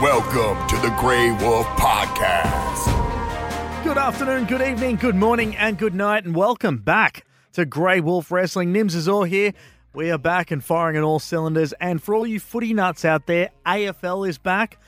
Welcome to the Grey Wolf Podcast. Good afternoon, good evening, good morning, and good night, and welcome back to Grey Wolf Wrestling. Nims is all here. We are back and firing on all cylinders. And for all you footy nuts out there, AFL is back.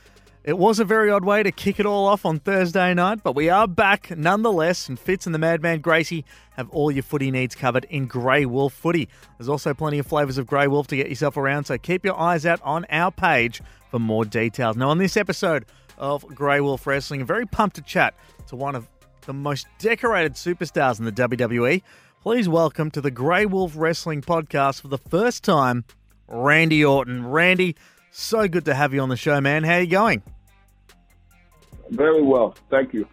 It was a very odd way to kick it all off on Thursday night, but we are back nonetheless. And Fitz and the Madman Gracie have all your footy needs covered in Grey Wolf Footy. There's also plenty of flavours of Grey Wolf to get yourself around, so keep your eyes out on our page for more details. Now, on this episode of Grey Wolf Wrestling, I'm very pumped to chat to one of the most decorated superstars in the WWE. Please welcome to the Grey Wolf Wrestling podcast for the first time, Randy Orton. Randy, so good to have you on the show, man. How are you going? Very well, thank you.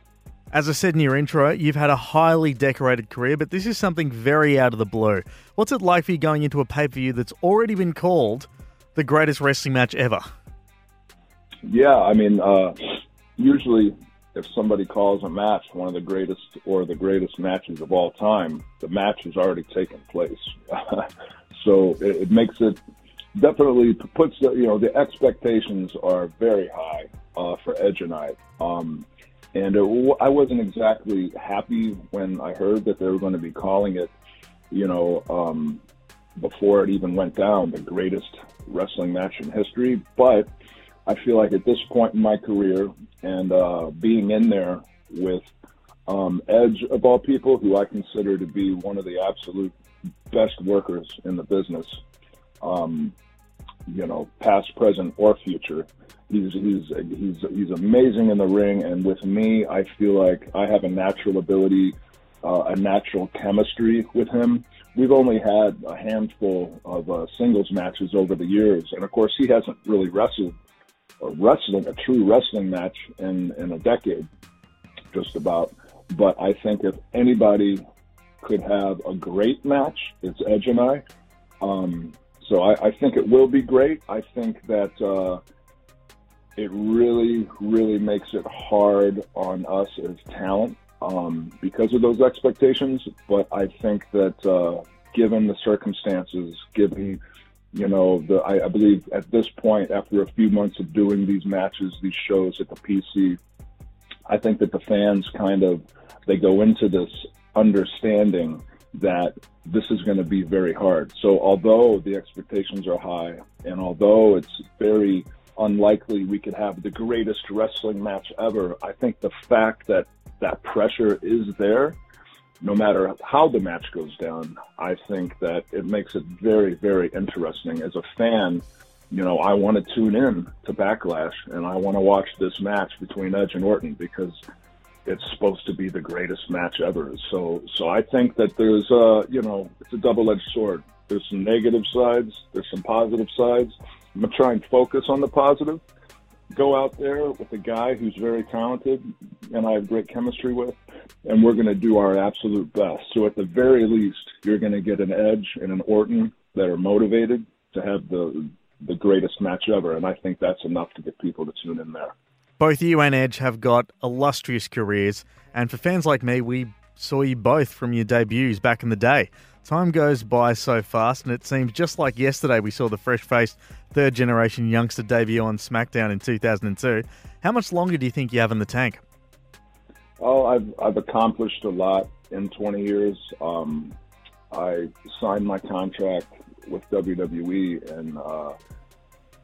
As I said in your intro, you've had a highly decorated career, but this is something very out of the blue. What's it like for you going into a pay per view that's already been called the greatest wrestling match ever? Yeah, I mean, uh, usually if somebody calls a match one of the greatest or the greatest matches of all time, the match has already taken place. so it, it makes it definitely puts the, you know the expectations are very high uh, for Edge and I. Um, and it, I wasn't exactly happy when I heard that they were going to be calling it, you know, um, before it even went down, the greatest wrestling match in history. But I feel like at this point in my career and uh, being in there with um, Edge, of all people, who I consider to be one of the absolute best workers in the business, um, you know, past, present, or future. He's he's he's he's amazing in the ring, and with me, I feel like I have a natural ability, uh, a natural chemistry with him. We've only had a handful of uh, singles matches over the years, and of course, he hasn't really wrestled a wrestling a true wrestling match in in a decade, just about. But I think if anybody could have a great match, it's Edge and I. Um, so I, I, think it will be great. I think that uh, it really, really makes it hard on us as talent um, because of those expectations. But I think that uh, given the circumstances, given you know, the I, I, believe at this point, after a few months of doing these matches, these shows at the PC, I think that the fans kind of they go into this understanding that this is going to be very hard. So although the expectations are high, and although it's very unlikely we could have the greatest wrestling match ever, I think the fact that that pressure is there, no matter how the match goes down, I think that it makes it very, very interesting. As a fan, you know, I want to tune in to Backlash and I want to watch this match between Edge and Orton because it's supposed to be the greatest match ever. So, so I think that there's, uh, you know, it's a double-edged sword. There's some negative sides. There's some positive sides. I'm gonna try and focus on the positive. Go out there with a guy who's very talented and I have great chemistry with, and we're gonna do our absolute best. So at the very least, you're gonna get an Edge and an Orton that are motivated to have the the greatest match ever, and I think that's enough to get people to tune in there. Both you and Edge have got illustrious careers, and for fans like me, we saw you both from your debuts back in the day. Time goes by so fast, and it seems just like yesterday we saw the fresh faced third generation youngster debut on SmackDown in 2002. How much longer do you think you have in the tank? Oh, I've, I've accomplished a lot in 20 years. Um, I signed my contract with WWE, and uh,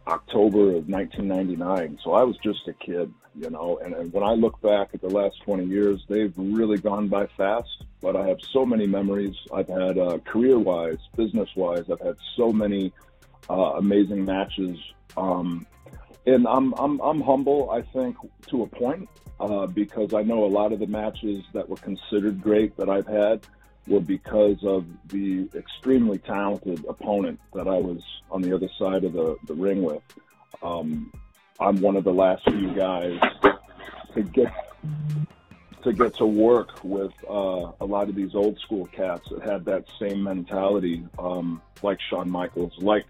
October of 1999. So I was just a kid, you know. And, and when I look back at the last 20 years, they've really gone by fast. But I have so many memories. I've had uh, career-wise, business-wise. I've had so many uh, amazing matches. Um, and I'm I'm I'm humble. I think to a point uh, because I know a lot of the matches that were considered great that I've had were because of the extremely talented opponent that I was on the other side of the, the ring with. Um, I'm one of the last few guys to get to get to work with uh, a lot of these old school cats that had that same mentality, um, like Shawn Michaels, like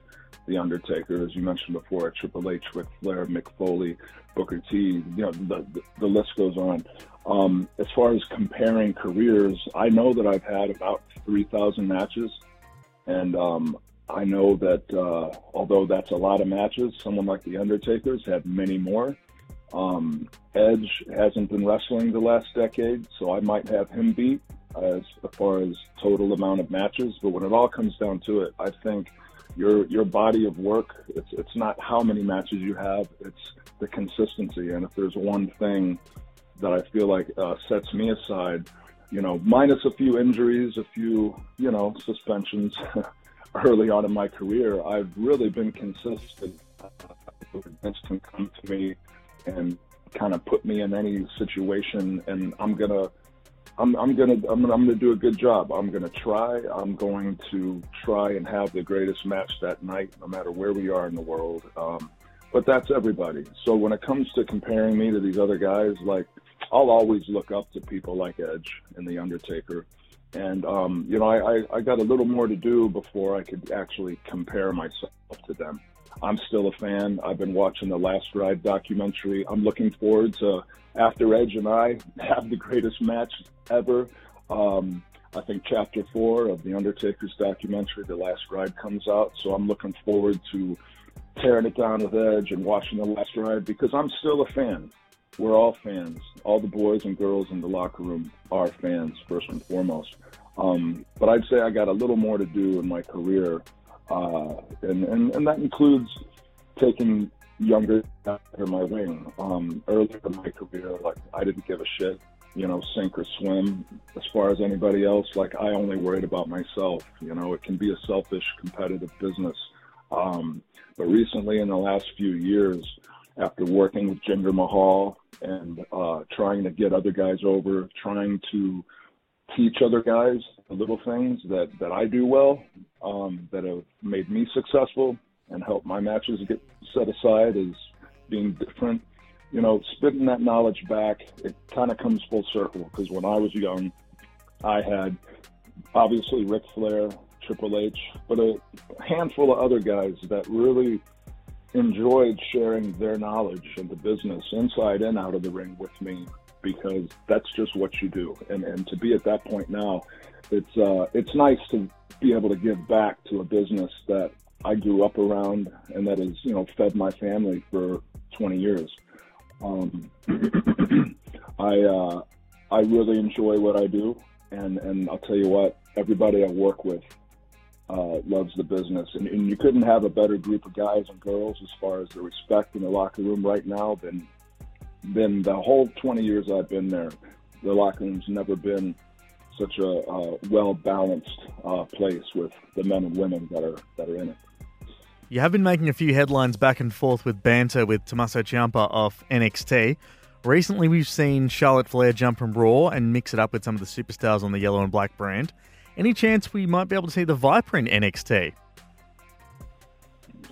The Undertaker, as you mentioned before, Triple H, Ric Flair, Mick Foley, Booker T. You know, the, the, the list goes on. Um, as far as comparing careers, I know that I've had about 3,000 matches. And um, I know that uh, although that's a lot of matches, someone like The Undertaker's had many more. Um, Edge hasn't been wrestling the last decade, so I might have him beat as, far as total amount of matches. But when it all comes down to it, I think your your body of work it's it's not how many matches you have, it's the consistency. And if there's one thing that I feel like uh, sets me aside, you know, minus a few injuries, a few you know suspensions early on in my career, I've really been consistent. Vince can come to me and kind of put me in any situation, and I'm gonna. I'm, I'm gonna I'm, gonna I'm gonna do a good job. I'm gonna try. I'm going to try and have the greatest match that night, no matter where we are in the world. Um, but that's everybody. So when it comes to comparing me to these other guys, like I'll always look up to people like Edge and The Undertaker. And, um, you know, I, I, I got a little more to do before I could actually compare myself to them. I'm still a fan. I've been watching the Last Ride documentary. I'm looking forward to after Edge and I have the greatest match ever. Um, I think chapter four of The Undertaker's documentary, The Last Ride, comes out. So I'm looking forward to tearing it down with Edge and watching the last ride because I'm still a fan. We're all fans. All the boys and girls in the locker room are fans first and foremost. Um, but I'd say I got a little more to do in my career, uh, and, and and that includes taking younger under my wing. Um, earlier in my career, like I didn't give a shit, you know, sink or swim. As far as anybody else, like I only worried about myself. You know, it can be a selfish, competitive business. Um, but recently, in the last few years, after working with Jinder Mahal and uh, trying to get other guys over, trying to teach other guys the little things that, that I do well, um, that have made me successful and helped my matches get set aside as being different. You know, spitting that knowledge back, it kind of comes full circle because when I was young, I had obviously Ric Flair, Triple H, but a handful of other guys that really enjoyed sharing their knowledge of the business inside and out of the ring with me because that's just what you do. And and to be at that point now, it's uh, it's nice to be able to give back to a business that I grew up around and that has you know fed my family for 20 years. Um, I uh, I really enjoy what I do, and and I'll tell you what, everybody I work with uh, loves the business. And, and you couldn't have a better group of guys and girls as far as the respect in the locker room right now than than the whole 20 years I've been there. The locker room's never been such a well balanced uh, place with the men and women that are that are in it. You have been making a few headlines back and forth with banter with Tommaso Ciampa of NXT. Recently, we've seen Charlotte Flair jump from Raw and mix it up with some of the superstars on the yellow and black brand. Any chance we might be able to see the Viper in NXT?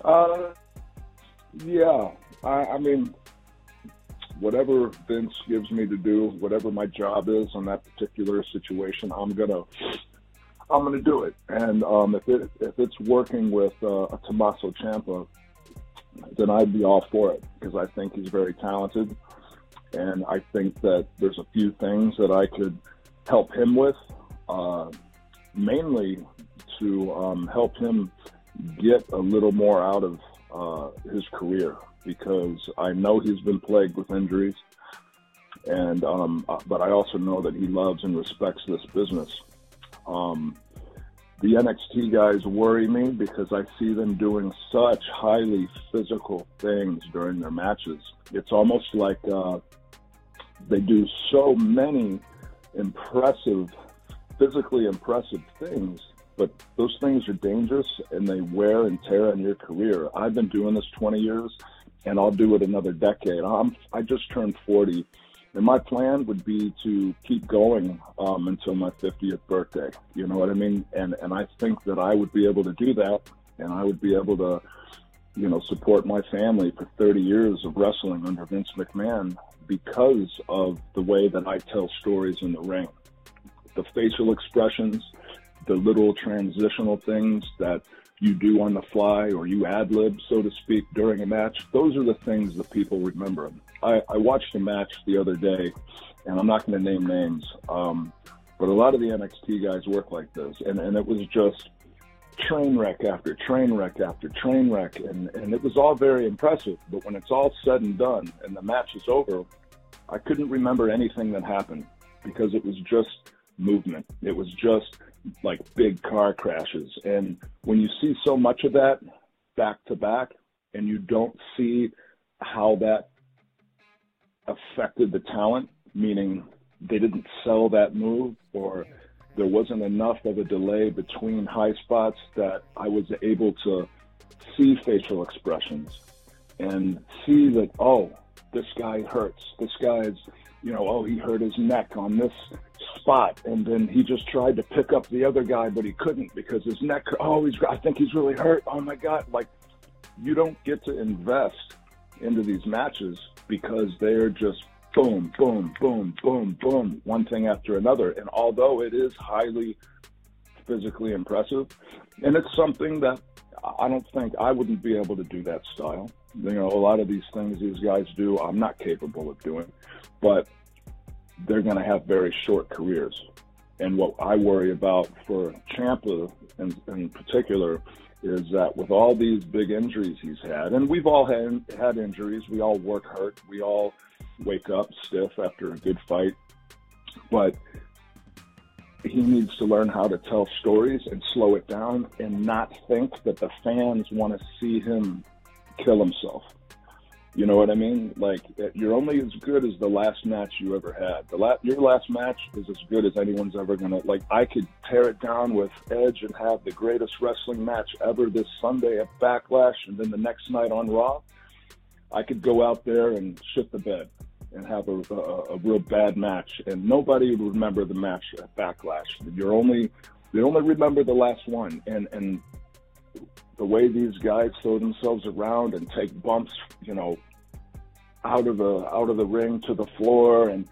Uh, yeah. I, I mean, whatever Vince gives me to do, whatever my job is on that particular situation, I'm gonna I'm gonna do it. And um, if it if it's working with uh, a Tommaso Ciampa, then I'd be all for it because I think he's very talented, and I think that there's a few things that I could help him with. Uh, mainly to um, help him get a little more out of uh, his career because I know he's been plagued with injuries, and um, uh, but I also know that he loves and respects this business. Um, the NXT guys worry me because I see them doing such highly physical things during their matches. It's almost like uh, they do so many impressive physically impressive things, but those things are dangerous and they wear and tear on your career. I've been doing this 20 years and I'll do it another decade. I'm, I just turned 40 and my plan would be to keep going um, until my 50th birthday. You know what I mean? And, and I think that I would be able to do that and I would be able to, you know, support my family for 30 years of wrestling under Vince McMahon because of the way that I tell stories in the ring the facial expressions, the little transitional things that you do on the fly or you ad lib, so to speak, during a match. Those are the things that people remember. I, I watched a match the other day, and I'm not going to name names, um, but a lot of the NXT guys work like this, and, and it was just train wreck after train wreck after train wreck, and, and it was all very impressive. But when it's all said and done and the match is over, I couldn't remember anything that happened because it was just movement. It was just like big car crashes. And when you see so much of that back to back and you don't see how that affected the talent, meaning they didn't sell that move or there wasn't enough of a delay between high spots that I was able to see facial expressions and see that, oh, this guy hurts. This guy's, you know, oh, he hurt his neck on this spot. And then he just tried to pick up the other guy, but he couldn't because his neck, oh, he's, I think he's really hurt. Oh my God. Like, you don't get to invest into these matches because they're just boom, boom, boom, boom, boom, one thing after another. And although it is highly physically impressive, and it's something that I don't think I wouldn't be able to do that style. You know, a lot of these things these guys do, I'm not capable of doing, but they're going to have very short careers. And what I worry about for Ciampa in, in particular is that with all these big injuries he's had, and we've all had had injuries, we all work hurt, we all wake up stiff after a good fight, but he needs to learn how to tell stories and slow it down and not think that the fans want to see him kill himself. You know what I mean? Like eh, you're only as good as the last match you ever had. The la- your last match is as good as anyone's ever gonna. Like I could tear it down with Edge and have the greatest wrestling match ever this Sunday at Backlash, and then the next night on Raw, I could go out there and shit the bed and have a, a, a real bad match, and nobody would remember the match at Backlash. You're only they only remember the last one, and and the way these guys throw themselves around and take bumps, you know, out of the out of the ring to the floor, and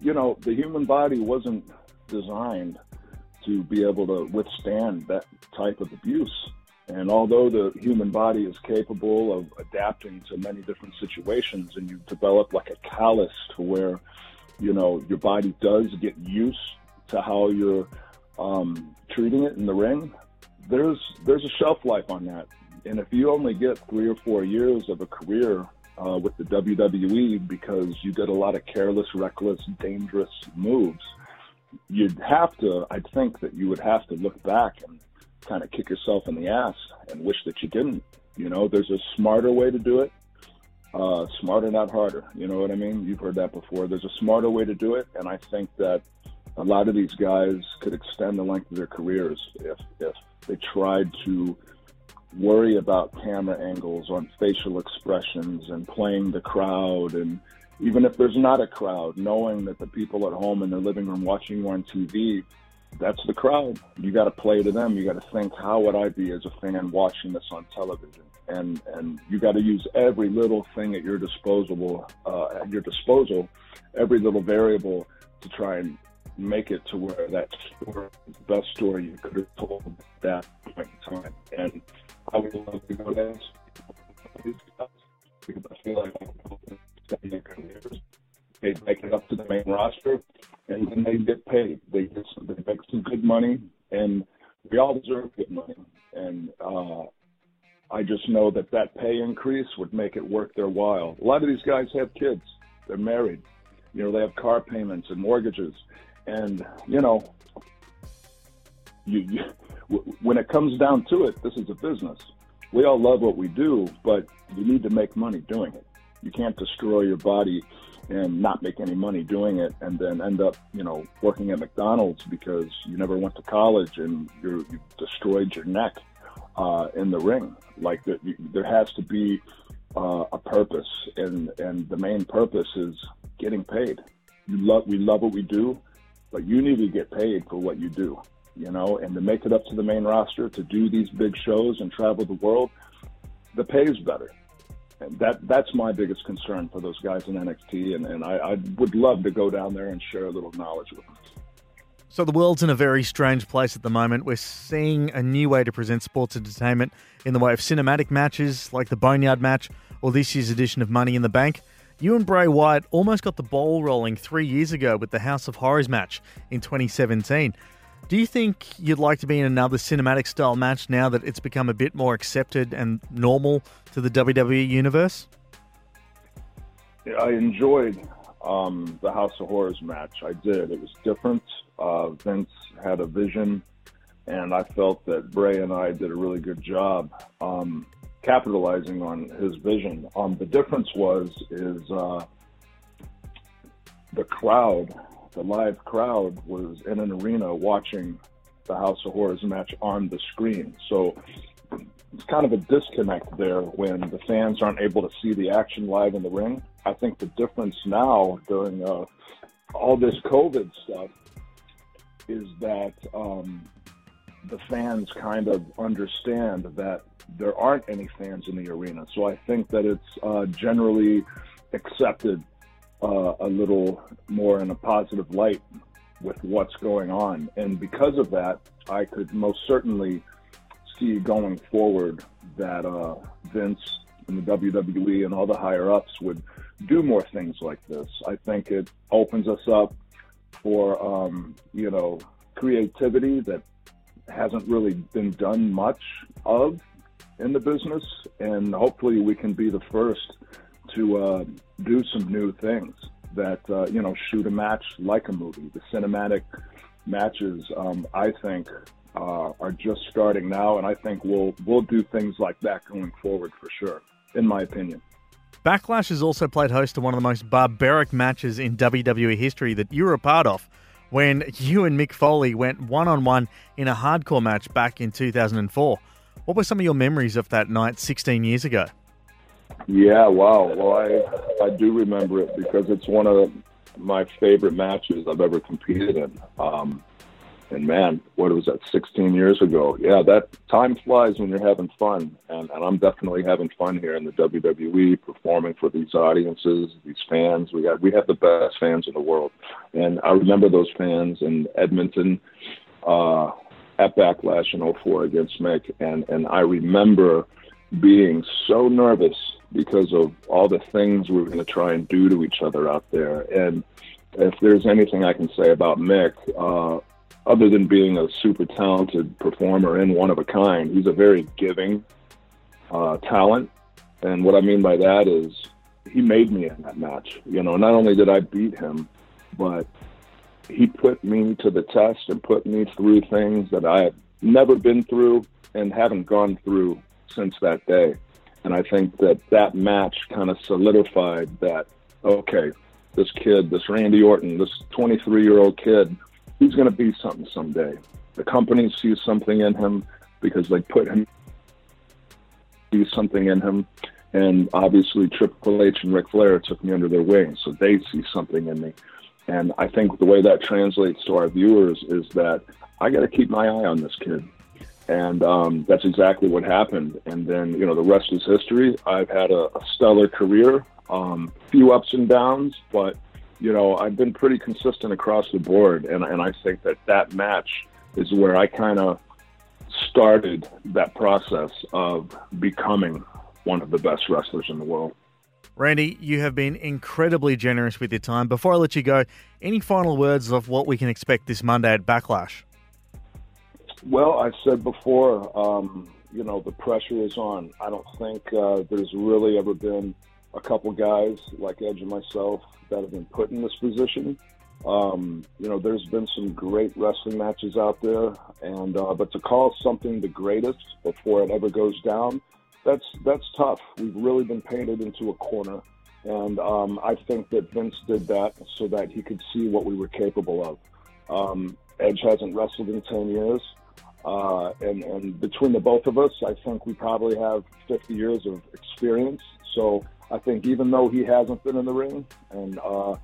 you know, the human body wasn't designed to be able to withstand that type of abuse. And although the human body is capable of adapting to many different situations, and you develop like a callus to where, you know, your body does get used to how you're um, treating it in the ring, there's there's a shelf life on that. And if you only get three or four years of a career uh, with the WWE because you did a lot of careless, reckless, dangerous moves, you'd have to. I think that you would have to look back and kind of kick yourself in the ass and wish that you didn't. You know, there's a smarter way to do it. Uh, smarter, not harder. You know what I mean? You've heard that before. There's a smarter way to do it, and I think that a lot of these guys could extend the length of their careers if if they tried to worry about camera angles on facial expressions and playing the crowd and even if there's not a crowd, knowing that the people at home in their living room watching you on TV that's the crowd. You got to play to them. You got to think, how would I be as a fan watching this on television? And and you got to use every little thing at your disposal, uh, at your disposal, every little variable to try and make it to where that story the best story you could have told at that point in time. And I would love to go dance because I feel like. They make it up to the main roster and then they get paid. They get some, they make some good money, and we all deserve good money. And uh, I just know that that pay increase would make it worth their while. A lot of these guys have kids; they're married. You know, they have car payments and mortgages, and you know, you, you when it comes down to it, this is a business. We all love what we do, but you need to make money doing it. You can't destroy your body and not make any money doing it and then end up, you know, working at McDonald's because you never went to college and you destroyed your neck uh, in the ring. Like the, there has to be uh, a purpose, and and the main purpose is getting paid. You love we love what we do, but you need to get paid for what you do. You know, and to make it up to the main roster, to do these big shows and travel the world, the pay is better that that's my biggest concern for those guys in NXT, and, and I, I would love to go down there and share a little knowledge with them. So the world's in a very strange place at the moment. We're seeing a new way to present sports entertainment in the way of cinematic matches like the Boneyard match or this year's edition of Money in the Bank. You and Bray Wyatt almost got the ball rolling three years ago with the House of Horrors match in 2017. Do you think you'd like to be in another cinematic style match now that it's become a bit more accepted and normal to the WWE universe? I enjoyed um, the House of Horrors match. I did. It was different. Uh, Vince had a vision, and I felt that Bray and I did a really good job um, capitalizing on his vision. Um, the difference was is uh, the crowd the live crowd was in an arena watching the House of Horrors match on the screen. So it's kind of a disconnect there when the fans aren't able to see the action live in the ring. I think the difference now during uh, all this COVID stuff is that um, the fans kind of understand that there aren't any fans in the arena. So I think that it's uh, generally accepted uh, a little more in a positive light with what's going on. And because of that, I could most certainly see going forward that uh, Vince and the WWE and all the higher ups would do more things like this. I think it opens us up for, um, you know, creativity that hasn't really been done much of in the business. And hopefully we can be the first to uh, do some new things that uh, you know shoot a match like a movie. The cinematic matches, um, I think, uh, are just starting now, and I think we'll we'll do things like that going forward for sure, in my opinion. Backlash has also played host to one of the most barbaric matches in WWE history that you were a part of when you and Mick Foley went one on one in a hardcore match back in 2004. What were some of your memories of that night 16 years ago? Yeah, wow. Well, I I do remember it because it's one of my favorite matches I've ever competed in. Um, and man, what was that? 16 years ago. Yeah, that time flies when you're having fun, and, and I'm definitely having fun here in the WWE, performing for these audiences, these fans. We got we have the best fans in the world, and I remember those fans in Edmonton. Uh, at Backlash in 04 against Mick, and and I remember being so nervous because of all the things we were going to try and do to each other out there. And if there's anything I can say about Mick, uh, other than being a super talented performer and one of a kind, he's a very giving uh, talent. And what I mean by that is he made me in that match. You know, not only did I beat him, but he put me to the test and put me through things that I have never been through and haven't gone through since that day. And I think that that match kind of solidified that, okay, this kid, this Randy Orton, this 23 year old kid, he's going to be something someday. The company sees something in him because they put him, see something in him. And obviously, Triple H and Ric Flair took me under their wing, so they see something in me. And I think the way that translates to our viewers is that I got to keep my eye on this kid and um, that's exactly what happened. And then you know the rest is history. I've had a, a stellar career, um, few ups and downs, but you know I've been pretty consistent across the board, and and I think that that match is where I kind of started that process of becoming one of the best wrestlers in the world. Randy, you have been incredibly generous with your time. Before I let you go, any final words of what we can expect this Monday at Backlash? Well, I said before, um, you know, the pressure is on. I don't think uh, there's really ever been a couple guys like Edge and myself that have been put in this position. Um, you know, there's been some great wrestling matches out there, and uh, but to call something the greatest before it ever goes down, that's that's tough. We've really been painted into a corner, and um, I think that Vince did that so that he could see what we were capable of. Um, Edge hasn't wrestled in ten years. Uh, and, and between the both of us, I think we probably have 50 years of experience. So I think even though he hasn't been in the ring, and uh,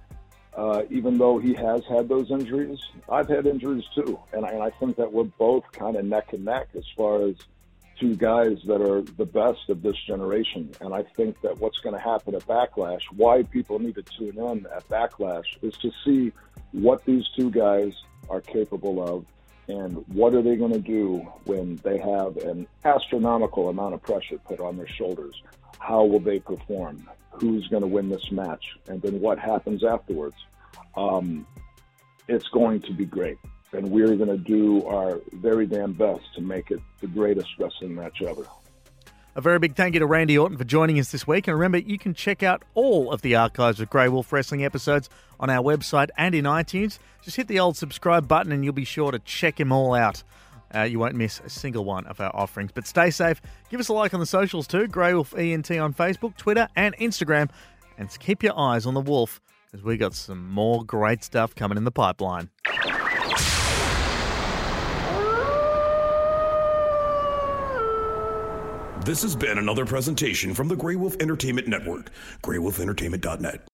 uh, even though he has had those injuries, I've had injuries too. And, and I think that we're both kind of neck and neck as far as two guys that are the best of this generation. And I think that what's going to happen at Backlash, why people need to tune in at Backlash, is to see what these two guys are capable of and what are they going to do when they have an astronomical amount of pressure put on their shoulders? How will they perform? Who's going to win this match? And then what happens afterwards? Um, it's going to be great. and we're going to do our very damn best to make it the greatest wrestling match ever. A very big thank you to Randy Orton for joining us this week. And remember, you can check out all of the archives of Grey Wolf Wrestling episodes on our website and in iTunes. Just hit the old subscribe button and you'll be sure to check them all out. Uh, you won't miss a single one of our offerings. But stay safe. Give us a like on the socials too Grey Wolf ENT on Facebook, Twitter, and Instagram. And keep your eyes on the wolf because we got some more great stuff coming in the pipeline. This has been another presentation from the Grey Wolf Entertainment Network, greywolfentertainment.net.